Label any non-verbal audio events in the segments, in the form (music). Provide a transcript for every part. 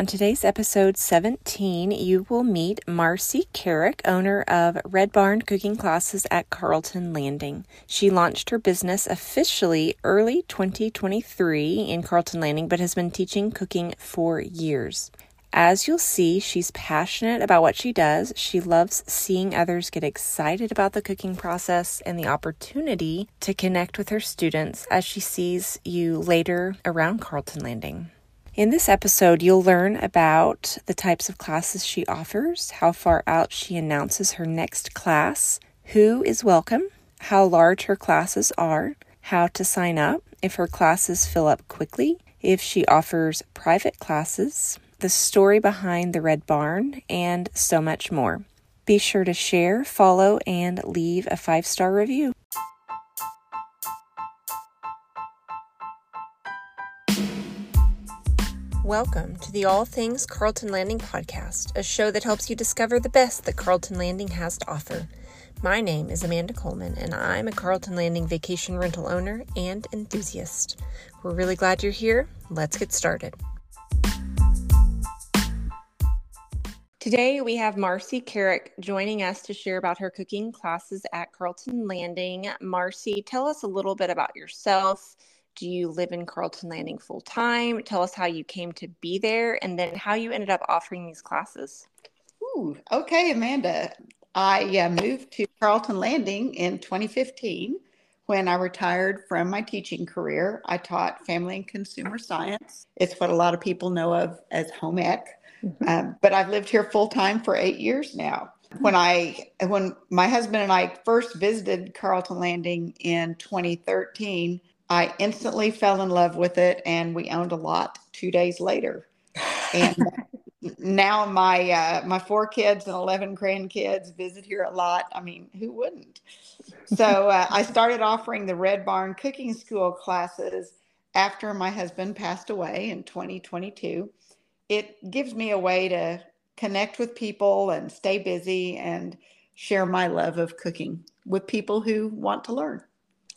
On today's episode 17, you will meet Marcy Carrick, owner of Red Barn Cooking Classes at Carlton Landing. She launched her business officially early 2023 in Carlton Landing, but has been teaching cooking for years. As you'll see, she's passionate about what she does. She loves seeing others get excited about the cooking process and the opportunity to connect with her students as she sees you later around Carlton Landing. In this episode, you'll learn about the types of classes she offers, how far out she announces her next class, who is welcome, how large her classes are, how to sign up, if her classes fill up quickly, if she offers private classes, the story behind the Red Barn, and so much more. Be sure to share, follow, and leave a five star review. Welcome to the All Things Carlton Landing podcast, a show that helps you discover the best that Carlton Landing has to offer. My name is Amanda Coleman, and I'm a Carlton Landing vacation rental owner and enthusiast. We're really glad you're here. Let's get started. Today, we have Marcy Carrick joining us to share about her cooking classes at Carlton Landing. Marcy, tell us a little bit about yourself do you live in Carlton Landing full time? Tell us how you came to be there and then how you ended up offering these classes. Ooh, okay, Amanda. I uh, moved to Carlton Landing in 2015 when I retired from my teaching career. I taught family and consumer science. It's what a lot of people know of as home ec. Mm-hmm. Um, but I've lived here full time for eight years now. When I when my husband and I first visited Carlton Landing in 2013, I instantly fell in love with it, and we owned a lot two days later. And (laughs) now my uh, my four kids and eleven grandkids visit here a lot. I mean, who wouldn't? So uh, I started offering the Red Barn Cooking School classes after my husband passed away in 2022. It gives me a way to connect with people and stay busy and share my love of cooking with people who want to learn.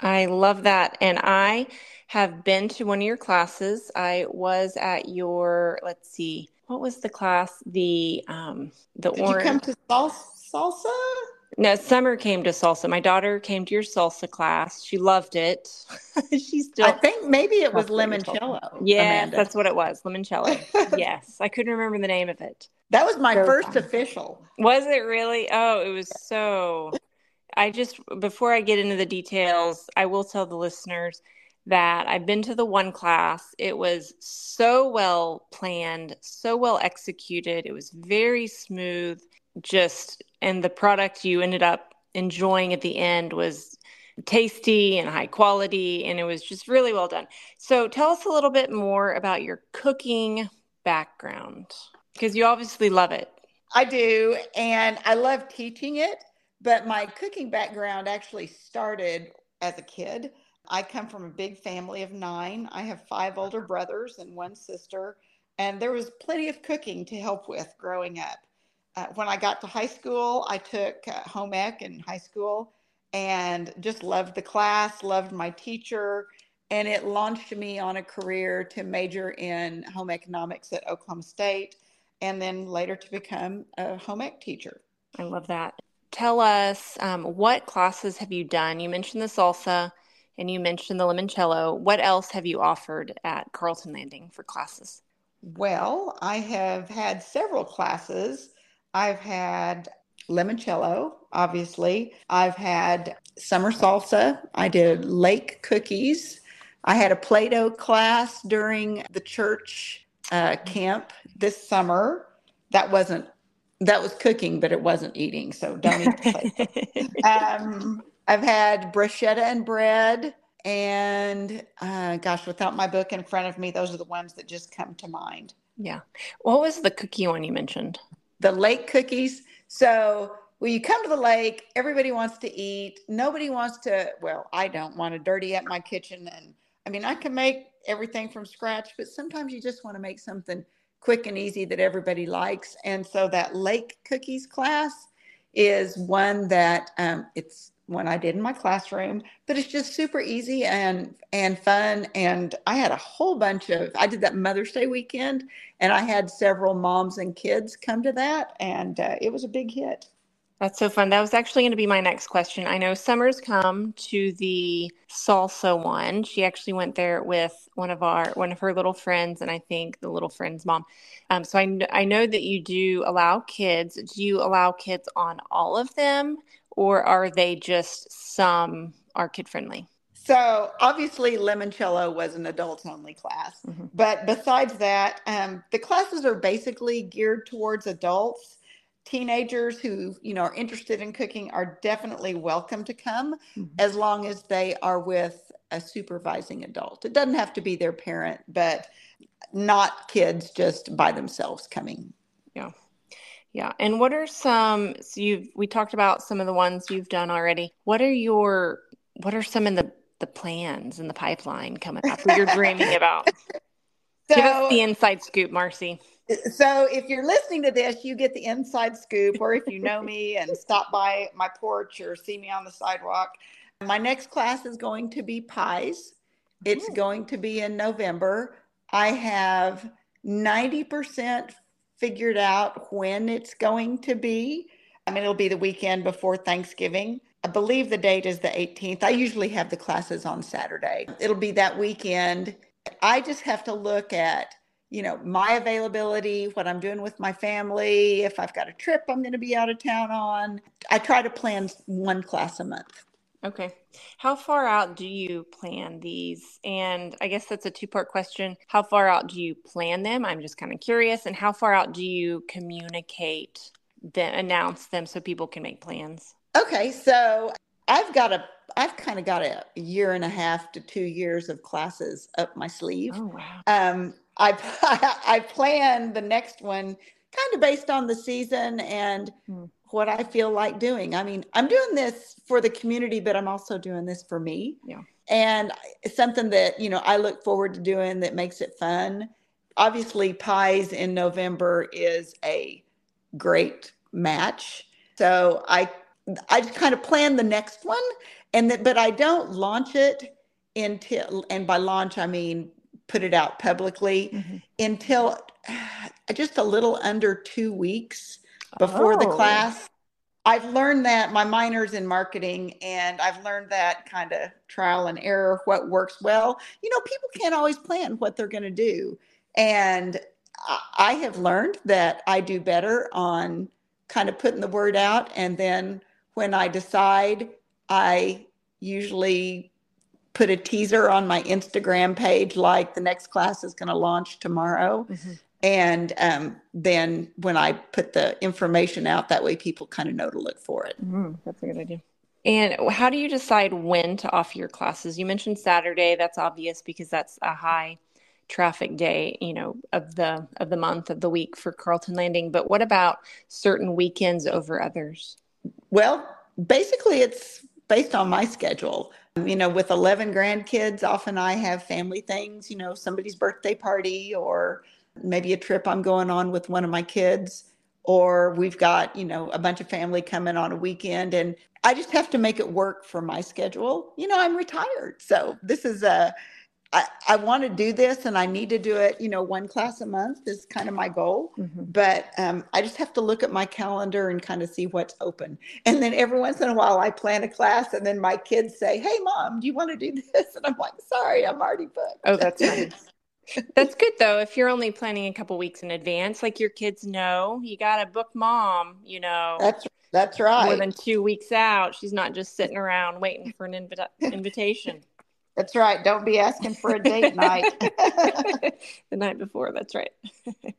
I love that. And I have been to one of your classes. I was at your, let's see, what was the class? The um the Did orange. you come to salsa? No, Summer came to salsa. My daughter came to your salsa class. She loved it. (laughs) She's still. I think maybe it was limoncello. Yeah, that's what it was. Limoncello. (laughs) yes, I couldn't remember the name of it. That was my so first fun. official. Was it really? Oh, it was so I just, before I get into the details, I will tell the listeners that I've been to the one class. It was so well planned, so well executed. It was very smooth, just, and the product you ended up enjoying at the end was tasty and high quality, and it was just really well done. So, tell us a little bit more about your cooking background because you obviously love it. I do, and I love teaching it. But my cooking background actually started as a kid. I come from a big family of nine. I have five older brothers and one sister, and there was plenty of cooking to help with growing up. Uh, when I got to high school, I took uh, home ec in high school and just loved the class, loved my teacher, and it launched me on a career to major in home economics at Oklahoma State and then later to become a home ec teacher. I love that tell us um, what classes have you done? You mentioned the salsa and you mentioned the limoncello. What else have you offered at Carlton Landing for classes? Well, I have had several classes. I've had limoncello, obviously. I've had summer salsa. I did lake cookies. I had a Play Doh class during the church uh, camp this summer. That wasn't that was cooking, but it wasn't eating. So don't eat (laughs) um, I've had bruschetta and bread. And uh, gosh, without my book in front of me, those are the ones that just come to mind. Yeah. What was the cookie one you mentioned? The lake cookies. So when you come to the lake, everybody wants to eat. Nobody wants to, well, I don't want to dirty up my kitchen. And I mean, I can make everything from scratch, but sometimes you just want to make something quick and easy that everybody likes. And so that lake cookies class is one that um, it's one I did in my classroom, but it's just super easy and and fun. And I had a whole bunch of I did that Mother's Day weekend, and I had several moms and kids come to that, and uh, it was a big hit. That's so fun. That was actually going to be my next question. I know Summer's come to the salsa one. She actually went there with one of our one of her little friends, and I think the little friend's mom. Um, so I I know that you do allow kids. Do you allow kids on all of them, or are they just some are kid friendly? So obviously, Limoncello was an adults only class, mm-hmm. but besides that, um, the classes are basically geared towards adults teenagers who you know are interested in cooking are definitely welcome to come mm-hmm. as long as they are with a supervising adult. It doesn't have to be their parent but not kids just by themselves coming. Yeah. Yeah. And what are some so you've we talked about some of the ones you've done already. What are your what are some of the the plans in the pipeline coming up that you're dreaming about? (laughs) So, give us the inside scoop marcy so if you're listening to this, you get the inside scoop, or if you know me and stop by my porch or see me on the sidewalk. My next class is going to be pies. It's mm. going to be in November. I have 90% figured out when it's going to be. I mean, it'll be the weekend before Thanksgiving. I believe the date is the 18th. I usually have the classes on Saturday. It'll be that weekend. I just have to look at you know, my availability, what I'm doing with my family, if I've got a trip I'm going to be out of town on. I try to plan one class a month. Okay. How far out do you plan these? And I guess that's a two part question. How far out do you plan them? I'm just kind of curious. And how far out do you communicate them, announce them so people can make plans? Okay. So I've got a I've kind of got a year and a half to two years of classes up my sleeve. Oh wow! Um, I (laughs) I plan the next one kind of based on the season and hmm. what I feel like doing. I mean, I'm doing this for the community, but I'm also doing this for me. Yeah. And something that, you know, I look forward to doing that makes it fun. Obviously, Pies in November is a great match. So I I kind of plan the next one and that but I don't launch it until and by launch I mean put it out publicly mm-hmm. until (sighs) just a little under two weeks before oh. the class. I've learned that my minor's in marketing and I've learned that kind of trial and error, what works well. You know, people can't always plan what they're going to do. And I have learned that I do better on kind of putting the word out. And then when I decide, I usually put a teaser on my Instagram page, like the next class is going to launch tomorrow. Mm-hmm. And um, then when I put the information out, that way people kind of know to look for it. Mm-hmm. That's a good idea. And how do you decide when to offer your classes? You mentioned Saturday. That's obvious because that's a high traffic day, you know, of the of the month of the week for Carlton Landing. But what about certain weekends over others? Well, basically, it's based on my schedule. You know, with 11 grandkids, often I have family things, you know, somebody's birthday party or maybe a trip I'm going on with one of my kids or we've got, you know, a bunch of family coming on a weekend and I just have to make it work for my schedule. You know, I'm retired. So this is a I, I want to do this and I need to do it, you know, one class a month is kind of my goal. Mm-hmm. But um, I just have to look at my calendar and kind of see what's open. And then every once in a while I plan a class and then my kids say, Hey, mom, do you want to do (laughs) this? And I'm like, Sorry, I'm already booked. Oh, that's nice. that's good though. If you're only planning a couple weeks in advance, like your kids know, you got to book mom, you know. That's that's right. More than two weeks out. She's not just sitting around waiting for an invita- invitation. That's right. Don't be asking for a date night. (laughs) the night before. That's right. (laughs)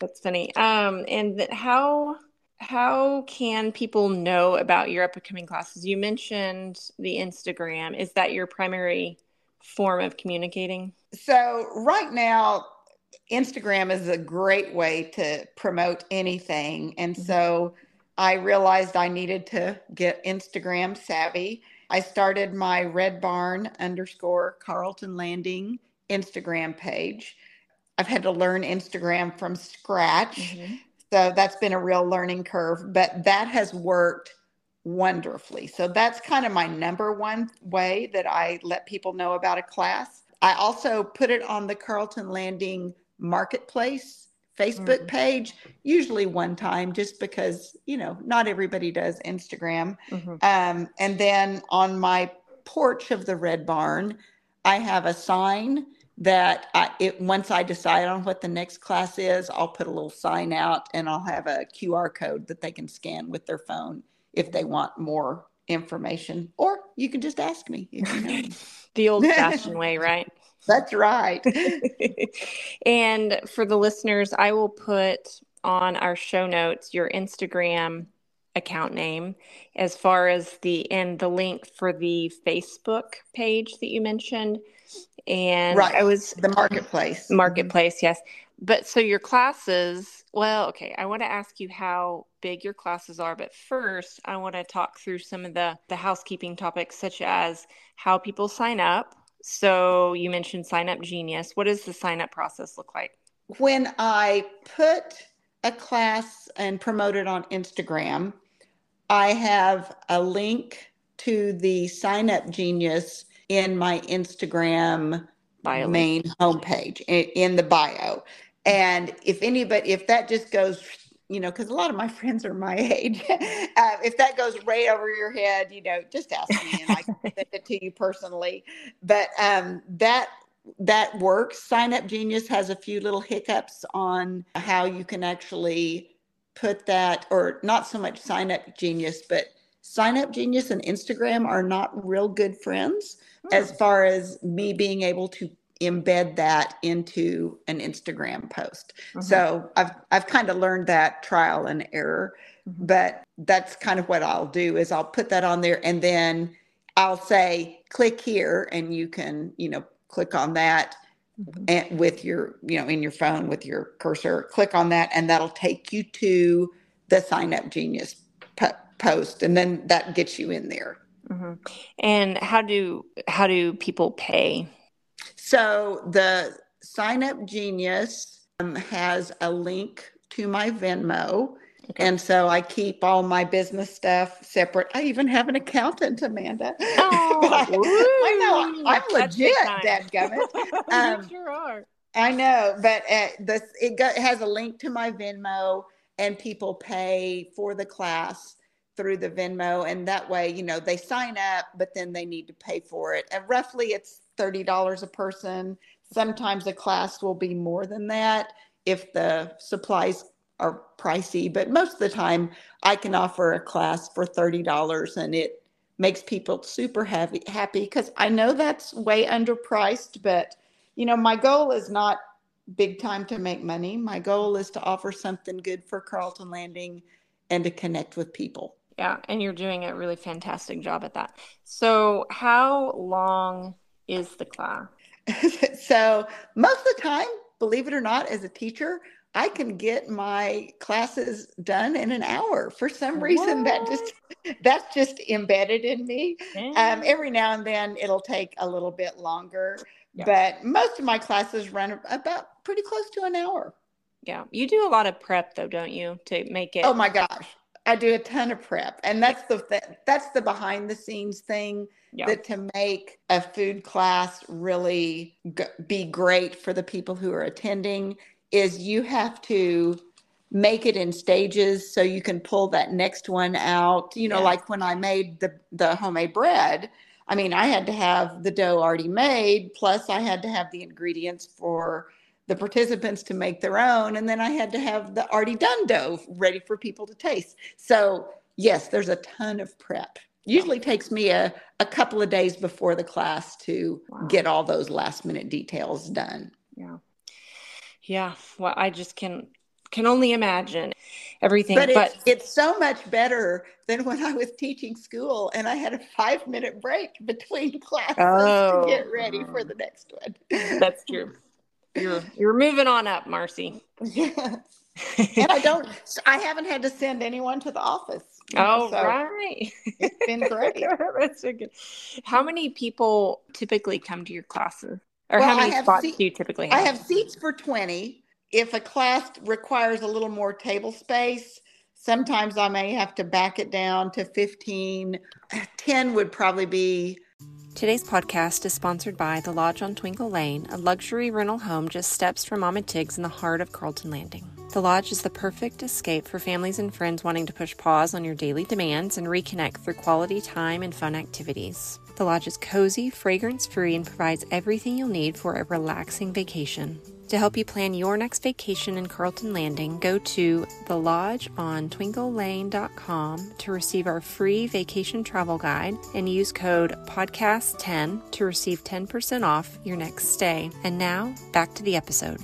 that's funny. Um, and how how can people know about your upcoming classes? You mentioned the Instagram. Is that your primary form of communicating? So right now, Instagram is a great way to promote anything, and mm-hmm. so I realized I needed to get Instagram savvy. I started my Red Barn underscore Carlton Landing Instagram page. I've had to learn Instagram from scratch. Mm-hmm. So that's been a real learning curve, but that has worked wonderfully. So that's kind of my number one way that I let people know about a class. I also put it on the Carlton Landing Marketplace Facebook mm-hmm. page, usually one time, just because, you know, not everybody does Instagram. Mm-hmm. Um, and then on my porch of the Red Barn, I have a sign that I, it once I decide on what the next class is, I'll put a little sign out and I'll have a QR code that they can scan with their phone if they want more information. Or you can just ask me. You know. (laughs) the old fashioned (laughs) way, right? That's right. (laughs) and for the listeners, I will put on our show notes your Instagram account name as far as the and the link for the Facebook page that you mentioned. And right. I was the marketplace. Marketplace, yes. But so your classes, well, okay, I want to ask you how big your classes are, but first I want to talk through some of the the housekeeping topics such as how people sign up so you mentioned Sign Up Genius. What does the sign up process look like? When I put a class and promote it on Instagram, I have a link to the Sign Up Genius in my Instagram bio main homepage in the bio. And if anybody, if that just goes you know, because a lot of my (laughs) friends are my age. uh, if that goes right over your head, you know, just ask me and I can send it to you personally. But um, that that works. Sign Up Genius has a few little hiccups on how you can actually put that, or not so much Sign Up Genius, but Sign Up Genius and Instagram are not real good friends hmm. as far as me being able to embed that into an Instagram post. Mm-hmm. So I've I've kind of learned that trial and error, mm-hmm. but that's kind of what I'll do is I'll put that on there and then I'll say click here and you can, you know, click on that mm-hmm. and with your, you know, in your phone with your cursor, click on that and that'll take you to the sign up genius po- post and then that gets you in there. Mm-hmm. And how do how do people pay so the Sign Up Genius um, has a link to my Venmo. Okay. And so I keep all my business stuff separate. I even have an accountant, Amanda. (laughs) Oh, I, know I'm legit, dadgummit. (laughs) Um, you sure are. I know, but uh, this it, it has a link to my Venmo, and people pay for the class through the Venmo, and that way, you know, they sign up, but then they need to pay for it. And roughly, it's $30 a person. Sometimes a class will be more than that if the supplies are pricey, but most of the time I can offer a class for $30 and it makes people super happy happy because I know that's way underpriced, but you know, my goal is not big time to make money. My goal is to offer something good for Carlton Landing and to connect with people. Yeah, and you're doing a really fantastic job at that. So, how long is the class? (laughs) so most of the time, believe it or not, as a teacher, I can get my classes done in an hour. For some reason, what? that just (laughs) that's just embedded in me. Um, every now and then, it'll take a little bit longer, yeah. but most of my classes run about pretty close to an hour. Yeah, you do a lot of prep though, don't you, to make it? Oh my gosh, I do a ton of prep, and that's the that's the behind the scenes thing yeah. that to make a food class really g- be great for the people who are attending is you have to make it in stages so you can pull that next one out you know yeah. like when i made the the homemade bread i mean i had to have the dough already made plus i had to have the ingredients for the participants to make their own and then i had to have the already done dough ready for people to taste. So yes there's a ton of prep. Usually takes me a, a couple of days before the class to wow. get all those last minute details done. Yeah. Yeah well i just can can only imagine everything but, but it's, it's, so much better than when i was teaching school and i had a five minute break between (laughs) classes oh, to get ready for the next one. That's true you're you're moving on up marcy yes (laughs) and i don't i haven't had to send anyone to the office Oh, so right. It's been great. (laughs) That's so good. How many people typically come to your classes? Or well, how many spots do you typically have? I have seats for 20. If a class requires a little more table space, Sometimes I may have to back it down to 15. 10 would probably be. Today's podcast is sponsored by The Lodge on Twinkle Lane, a luxury rental home just steps from Mama Tiggs in the heart of Carlton Landing. The Lodge is the perfect escape for families and friends wanting to push pause on your daily demands and reconnect through quality time and fun activities. The Lodge is cozy, fragrance free, and provides everything you'll need for a relaxing vacation. To help you plan your next vacation in Carlton Landing, go to the lodge on thelodgeontwinklelane.com to receive our free vacation travel guide and use code PODCAST10 to receive 10% off your next stay. And now, back to the episode.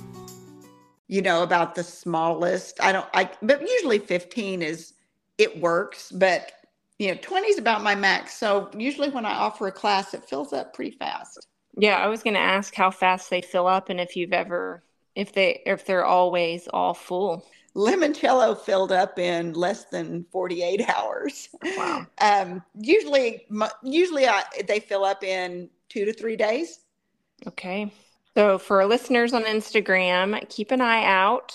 You know, about the smallest. I don't, I, but usually 15 is, it works, but you know, 20 is about my max. So usually when I offer a class, it fills up pretty fast. Yeah, I was going to ask how fast they fill up and if you've ever if they if they're always all full. Limoncello filled up in less than 48 hours. Wow. Um, usually usually I, they fill up in 2 to 3 days. Okay. So for listeners on Instagram, keep an eye out.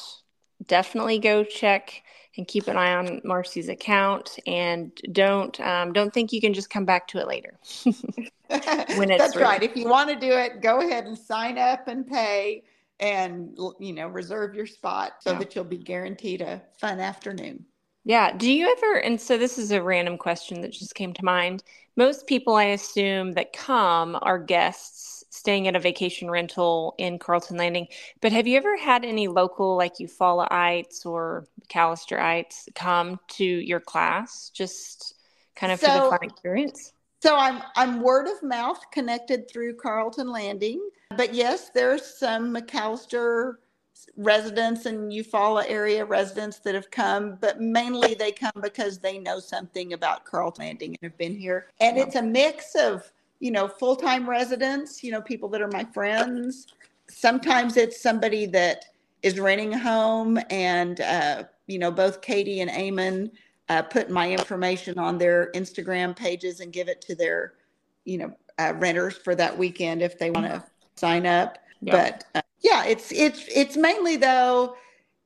Definitely go check and keep an eye on Marcy's account and don't um, don't think you can just come back to it later. (laughs) when it's That's ready. right. If you want to do it, go ahead and sign up and pay and you know reserve your spot so yeah. that you'll be guaranteed a fun afternoon. Yeah. Do you ever, and so this is a random question that just came to mind. Most people, I assume, that come are guests staying at a vacation rental in Carlton Landing. But have you ever had any local, like Eufaulaites or McAlesterites, come to your class just kind of so, for the fun experience? So I'm I'm word of mouth connected through Carlton Landing. But yes, there's some McAlester residents and Eufaula area residents that have come, but mainly they come because they know something about Carlton Landing and have been here. And it's a mix of you know, full time residents, you know, people that are my friends. Sometimes it's somebody that is renting a home, and, uh, you know, both Katie and Eamon uh, put my information on their Instagram pages and give it to their, you know, uh, renters for that weekend if they want to sign up. Yeah. But uh, yeah, it's it's it's mainly though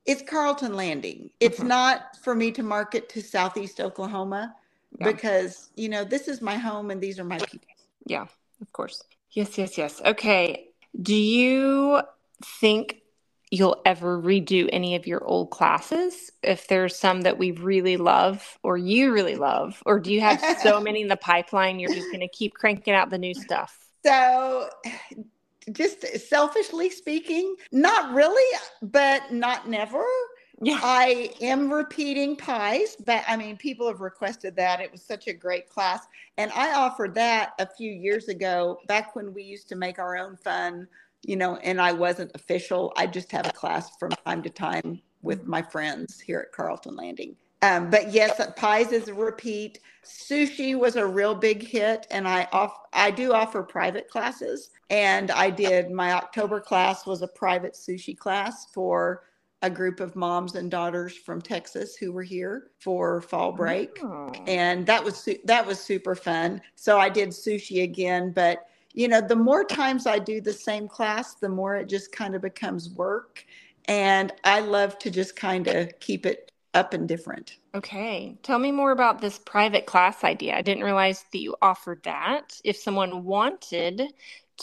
it's Carlton Landing. It's mm-hmm. not for me to market to Southeast Oklahoma yeah. because you know this is my home and these are my people. Yeah, of course. Yes, yes, yes. Okay. Do you think you'll ever redo any of your old classes if there's some that we really love or you really love or do you have so (laughs) many in the pipeline you're just going to keep cranking out the new stuff so just selfishly speaking not really but not never yeah. I am repeating pies, but I mean, people have requested that. It was such a great class. And I offered that a few years ago, back when we used to make our own fun, you know, and I wasn't official. I just have a class from time to time with my friends here at Carlton Landing. Um, but yes, pies is a repeat. Sushi was a real big hit, and I off I do offer private classes. And I did my October class was a private sushi class for a group of moms and daughters from Texas who were here for fall break, oh. and that was that was super fun. So I did sushi again, but you know, the more times I do the same class, the more it just kind of becomes work, and I love to just kind of keep it up and different. Okay, tell me more about this private class idea. I didn't realize that you offered that. If someone wanted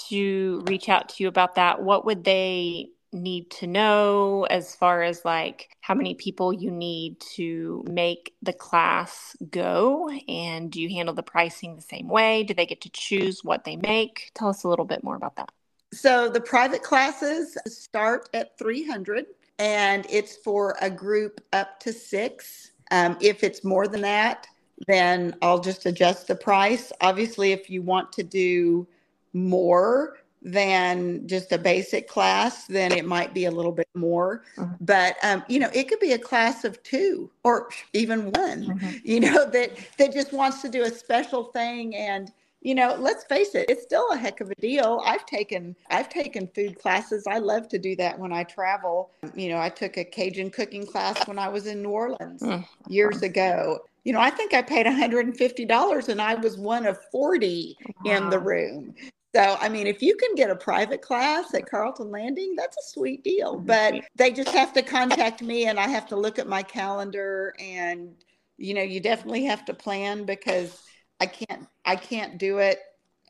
to reach out to you about that, what would they need to know as far as like how many people you need to make the class go? And do you handle the pricing the same way? Do they get to choose what they make? Tell us a little bit more about that. So the private classes start at 300 and it's for a group up to six. Um, if it's more than that, then I'll just adjust the price. Obviously, if you want to do more, than just a basic class, then it might be a little bit more. Mm-hmm. But um, you know, it could be a class of two or even one. Mm-hmm. (laughs) You know that that just wants to do a special thing and you know let's face it it's still a heck of a deal i've taken i've taken food classes i love to do that when i travel you know i took a cajun cooking class when i was in new orleans mm. years ago you know i think i paid $150 and i was one of 40 wow. in the room So, I mean, if you can get a private class at Carlton Landing, that's a sweet deal. But they just have to contact me and I have to look at my calendar and you know, you definitely have to plan because I can't I can't do it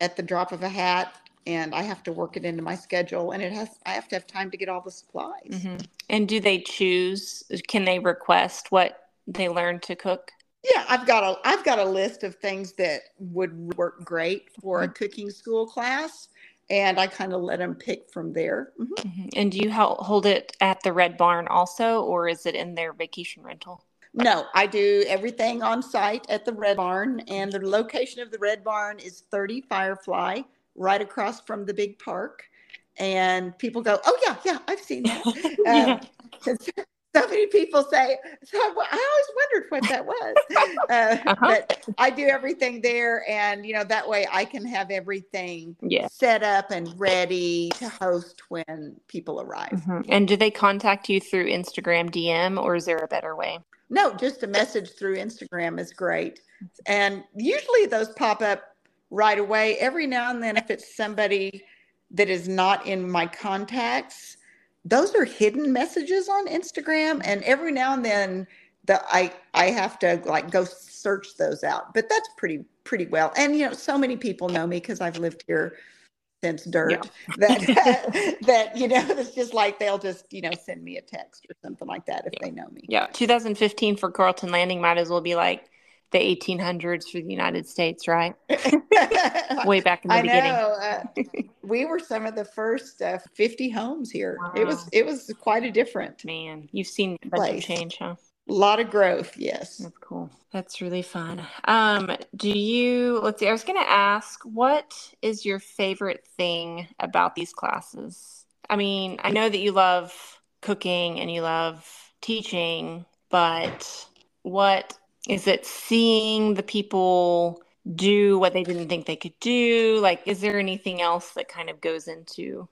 at the drop of a hat and I have to work it into my schedule and it has I have to have time to get all the supplies. Mm-hmm. And do they choose can they request what they learn to cook? Yeah, I've got a I've got a list of things that would work great for a mm-hmm. cooking school class, and I kind of let them pick from there. Mm-hmm. Mm-hmm. And do you hold it at the Red Barn also, or is it in their vacation rental? No, I do everything on site at the Red Barn, and the location of the Red Barn is 30 Firefly, right across from the big park. And people go, "Oh yeah, yeah, I've seen that." (laughs) yeah. Um, so many people say, so I, always wondered what that was. (laughs) Uh, uh-huh. But I do everything there. And, you know, that way I can have everything yeah. set up and ready to host when people arrive. Mm-hmm. And do they contact you through Instagram DM or is there a better way? No, just a message through Instagram is great. And usually those pop up right away. Every now and then, if it's somebody that is not in my contacts, those are hidden messages on Instagram, and every now and then the I I have to like go search those out. But that's pretty pretty well. And you know, so many people know me because I've lived here since dirt yeah. (laughs) that that you know it's just like they'll just you know send me a text or something like that if yeah. they know me. Yeah, 2015 for Carlton Landing might as well be like the 1800s for the United States, right? (laughs) Way back in the I beginning. Know, uh, we were some of the first uh, 50 homes here. Wow. It was it was quite a different. Man, you've seen a bunch of change, huh? A lot of growth, yes. That's cool. That's really fun. Um, do you let's see, I was gonna ask, what is your favorite thing about these classes? I mean, I know that you love cooking and you love teaching, but what is it seeing the people do what they didn't think they could do? Like, is there anything else that kind of goes into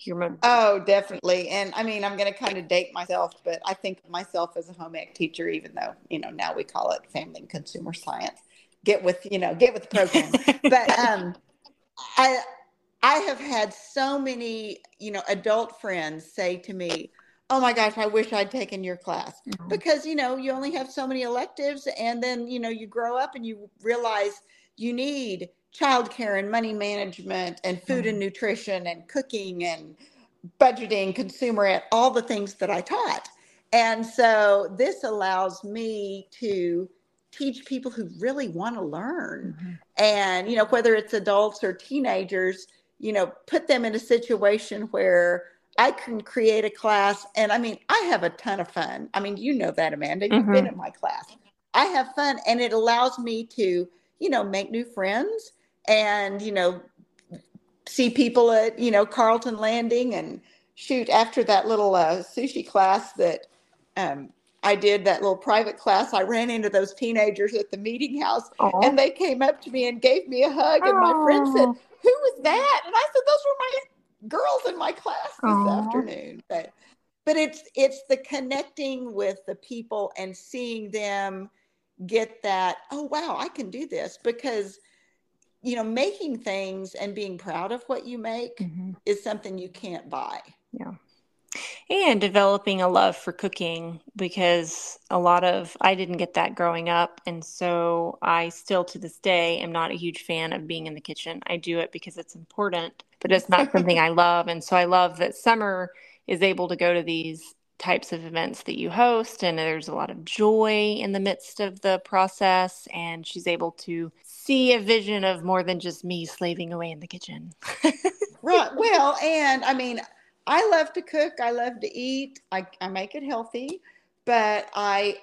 your motivation? Oh, definitely. And I mean, I'm going to kind of date myself, but I think myself as a home ec teacher, even though, you know, now we call it family and consumer science, get with, you know, get with the program. (laughs) but um, I, I have had so many, you know, adult friends say to me, oh my gosh, I wish I'd taken your class. Mm-hmm. Because, you know, you only have so many electives. And then, you know, you grow up and you realize you need childcare and money management and food mm-hmm. and nutrition and cooking and budgeting, consumer ed, all the things that I taught. And so this allows me to teach people who really want to learn. Mm-hmm. And, you know, whether it's adults or teenagers, you know, put them in a situation where I can create a class. And I mean, I have a ton of fun. I mean, you know that, Amanda. You've mm-hmm. been in my class. I have fun, and it allows me to, you know, make new friends and, you know, see people at, you know, Carlton Landing and shoot after that little uh, sushi class that um, I did, that little private class. I ran into those teenagers at the meeting house Aww. and they came up to me and gave me a hug. And my friend said, Who was that? And I said, Those were my girls in my class this Aww. afternoon. But but it's it's the connecting with the people and seeing them get that, oh wow, I can do this because you know, making things and being proud of what you make mm-hmm. is something you can't buy. Yeah and developing a love for cooking because a lot of I didn't get that growing up and so I still to this day am not a huge fan of being in the kitchen. I do it because it's important, but it's not something (laughs) I love and so I love that Summer is able to go to these types of events that you host and there's a lot of joy in the midst of the process and she's able to see a vision of more than just me slaving away in the kitchen. (laughs) right. Well, and I mean I love to cook. I love to eat. I, I make it healthy, but I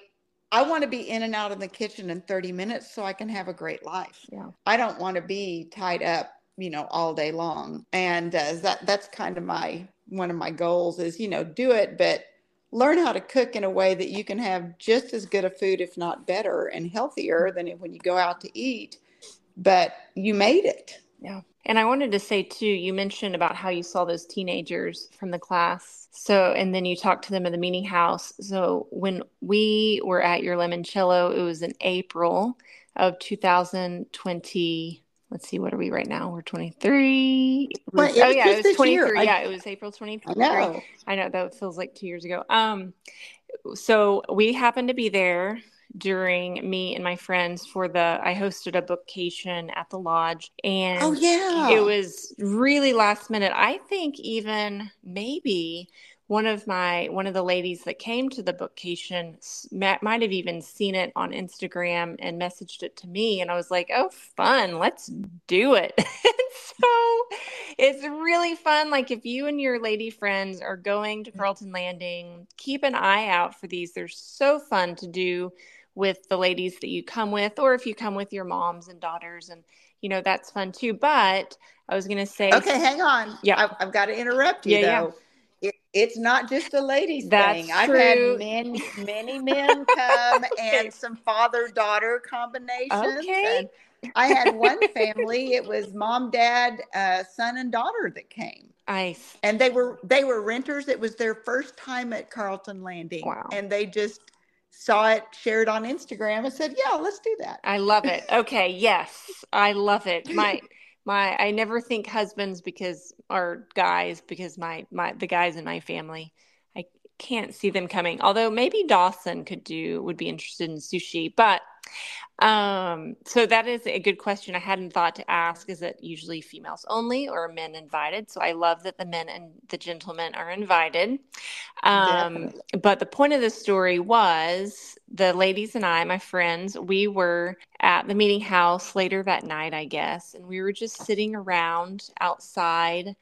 I want to be in and out of the kitchen in 30 minutes so I can have a great life. Yeah. I don't want to be tied up, you know, all day long. And uh, that that's kind of my one of my goals is, you know, do it, but learn how to cook in a way that you can have just as good a food, if not better and healthier than when you go out to eat. But you made it. Yeah. And I wanted to say too, you mentioned about how you saw those teenagers from the class. So, and then you talked to them in the meeting house. So, when we were at your limoncello, it was in April of 2020. let's see, what are we right now? We're 23. Well, oh yeah, it was 23. year. I- yeah, it was April 23. I know. I know that feels like two years ago. Um, so we happened to be there during me and my friends for the I hosted a bookcation at the lodge oh, and Oh yeah. it was really last minute. I think even maybe one of my one of the ladies that came to the bookcation might have even seen it on Instagram and messaged it to me and I was like, "Oh, fun. Let's do it." (laughs) so it's really fun like if you and your lady friends are going to mm. Carlton Landing, keep an eye out for these. They're so fun to do with the ladies that you come with or if you come with your moms and daughters and you know that's fun too but i was going to say Okay, hang on. Yeah. I've, I've got to interrupt you Yeah, yeah. though. It, it's not just a ladies That's thing. I've had many, many men come (laughs) and some father daughter combinations. Okay. And I had one family. It was mom, dad, uh, son, and daughter that came, i and they were they were renters. It was their first time at Carlton Landing, Wow. and they just saw it shared on Instagram and said, "Yeah, let's do that." i love it. Okay yes i love it. My (laughs) my i never think husbands because or guys because my my the guys in my family i can't see them coming. Although maybe dawson could do would be interested in sushi but um so that is a good question. I hadn't thought to ask is it usually females only or men invited? So i love that the men and the gentlemen are invited. Um but the point of the story was the ladies and i my friends we were at the meeting house later that night i guess and we were just sitting around outside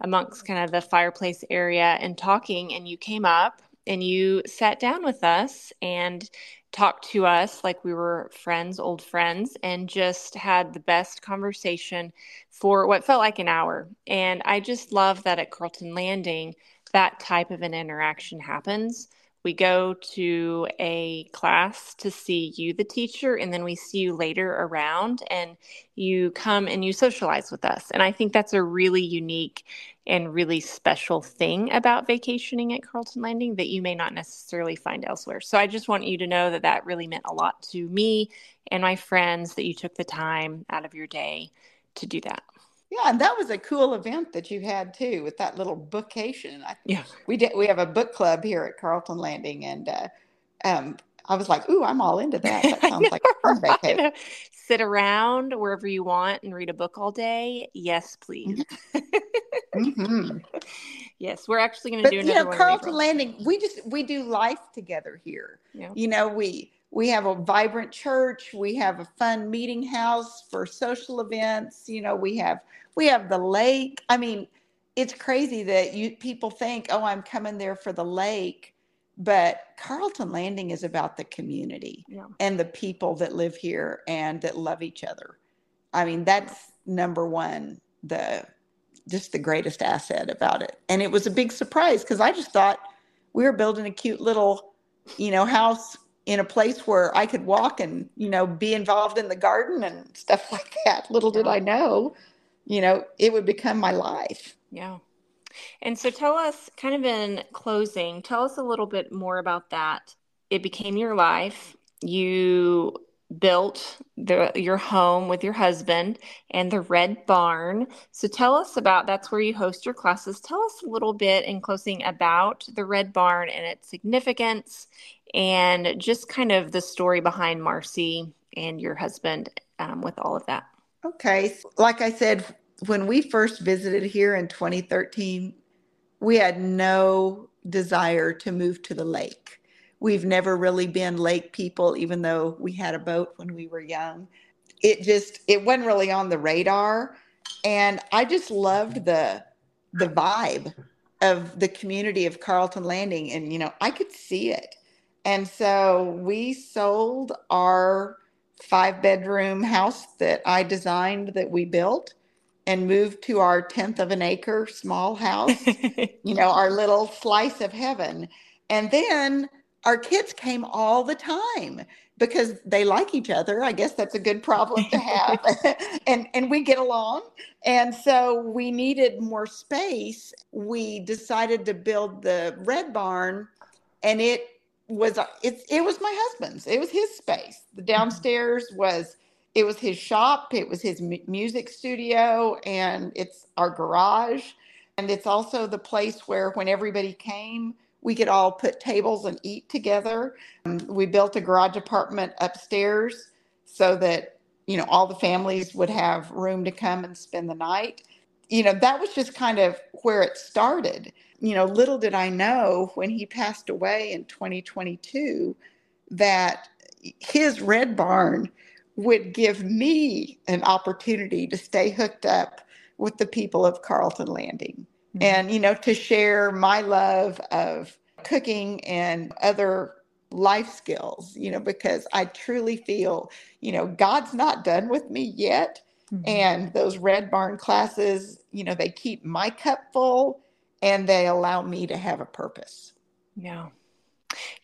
amongst kind of the fireplace area and talking and you came up and you sat down with us and talked to us like we were friends, old friends, and just had the best conversation for what felt like an hour. And I just love that at Carlton Landing, that type of an interaction happens. We go to a class to see you, the teacher, and then we see you later around, and you come and you socialize with us. And I think that's a really unique and really special thing about vacationing at Carlton Landing that you may not necessarily find elsewhere. So I just want you to know that that really meant a lot to me and my friends that you took the time out of your day to do that. Yeah, and that was a cool event that you had too with that little bookcation. I Yeah. we did we have a book club here at Carlton Landing and uh, um, I was like, ooh, I'm all into that. That (laughs) sounds know, (laughs) like right? Sit around wherever you want and read a book all day. Yes, please. hmm (laughs) yes, we're actually going to do you another know, one. Carlton Landing, we just we do life together here. Yeah. You know, we we have a vibrant church. We have a fun meeting house for social events. You know, we have we have the lake. I mean, it's crazy that you people think, oh, I'm coming there for the lake, but Carlton Landing is about the community Yeah. and the people that live here and that love each other. I mean, that's number one, the just the greatest asset about it. And it was a big surprise because I just thought we were building a cute little, you know, house in a place where I could walk and, you know, be involved in the garden and stuff (laughs) like that. Little did I know, you know, it would become my life. Yeah. And so tell us, kind of in closing, tell us a little bit more about that. It became your life. You built the, your home with your husband and the Red Barn. So tell us about that's where you host your classes. Tell us a little bit in closing about the Red Barn and its significance and just kind of the story behind Marcy and your husband um, with all of that. Okay. Like I said, when we first visited here in 2013, we had no desire to move to the lake. We've never really been lake people, even though we had a boat when we were young. It just it wasn't really on the radar. And I just loved the the vibe of the community of Carlton Landing. And you know, I could see it. And so we sold our five bedroom house that I designed that we built and moved to our tenth of an acre small house, (laughs) you know, our little slice of heaven. And then our kids came all the time because they like each other. I guess that's a good problem to have. (laughs) (laughs) and and we get along. And so we needed more space. We decided to build the red barn and it was it, it was my husband's. It was his space. The mm-hmm. downstairs was it was his shop, it was his music studio, and it's our garage. And it's also the place where when everybody came, we could all put tables and eat together. Um, we built a garage apartment upstairs so that, you know, all the families would have room to come and spend the night. You know, that was just kind of where it started. You know, little did I know when he passed away in 2022 that his red barn would give me an opportunity to stay hooked up with the people of Carlton Landing mm-hmm. and, you know, to share my love of cooking and other life skills, you know, because I truly feel, you know, God's not done with me yet. Mm-hmm. And those Red Barn classes, you know, they keep my cup full and they allow me to have a purpose. Yeah.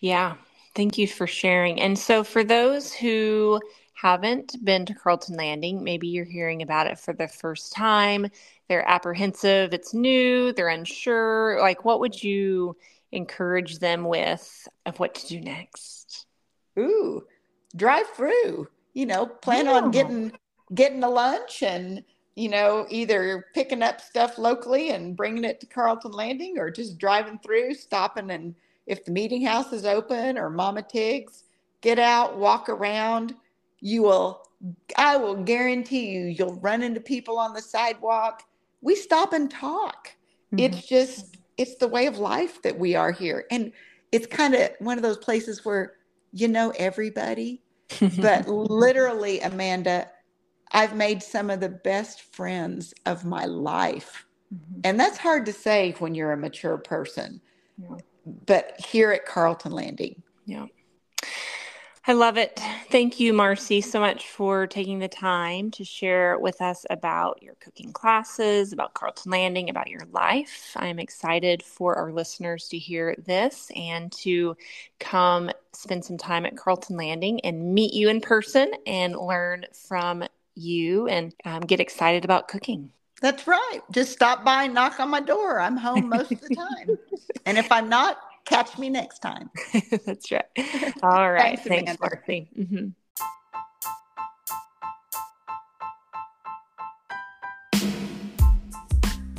Yeah. Thank you for sharing. And so, for those who haven't been to Carlton Landing, maybe you're hearing about it for the first time, they're apprehensive, it's new, they're unsure. Like, what would you encourage them with of what to do next? Ooh, drive through. You know, plan yeah. on getting getting a lunch and you know either picking up stuff locally and bringing it to Carlton Landing or just driving through, stopping and if the meeting house is open or Mama Tiggs, get out, walk around. You will, I will guarantee you, you'll run into people on the sidewalk. We stop and talk. Mm-hmm. It's just, it's the way of life that we are here. And it's kind of one of those places where you know everybody, (laughs) but literally, Amanda, I've made some of the best friends of my life. Mm-hmm. And that's hard to say when you're a mature person. Yeah but here at Carlton Landing. Yeah. I love it. Thank you, Marcy, so much for taking the time to share with us about your cooking classes, about Carlton Landing, about your life. I'm excited for our listeners to hear this and to come spend some time at Carlton Landing and meet you in person and learn from you and um, get excited about cooking. That's right. Just stop by and knock on my door. I'm home most of the time. (laughs) and if I'm not, catch me next time. (laughs) That's right. (laughs) All right. Thanks, Thanks Marcy. Mm-hmm.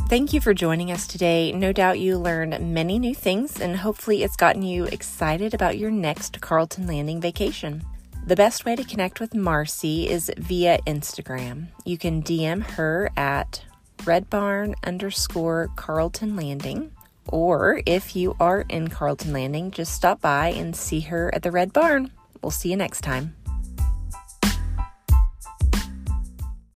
Thank you for joining us today. No doubt you learned many new things, and hopefully, it's gotten you excited about your next Carlton Landing vacation. The best way to connect with Marcy is via Instagram. You can DM her at Red Barn underscore Carlton Landing. Or if you are in Carlton Landing, just stop by and see her at the Red Barn. We'll see you next time.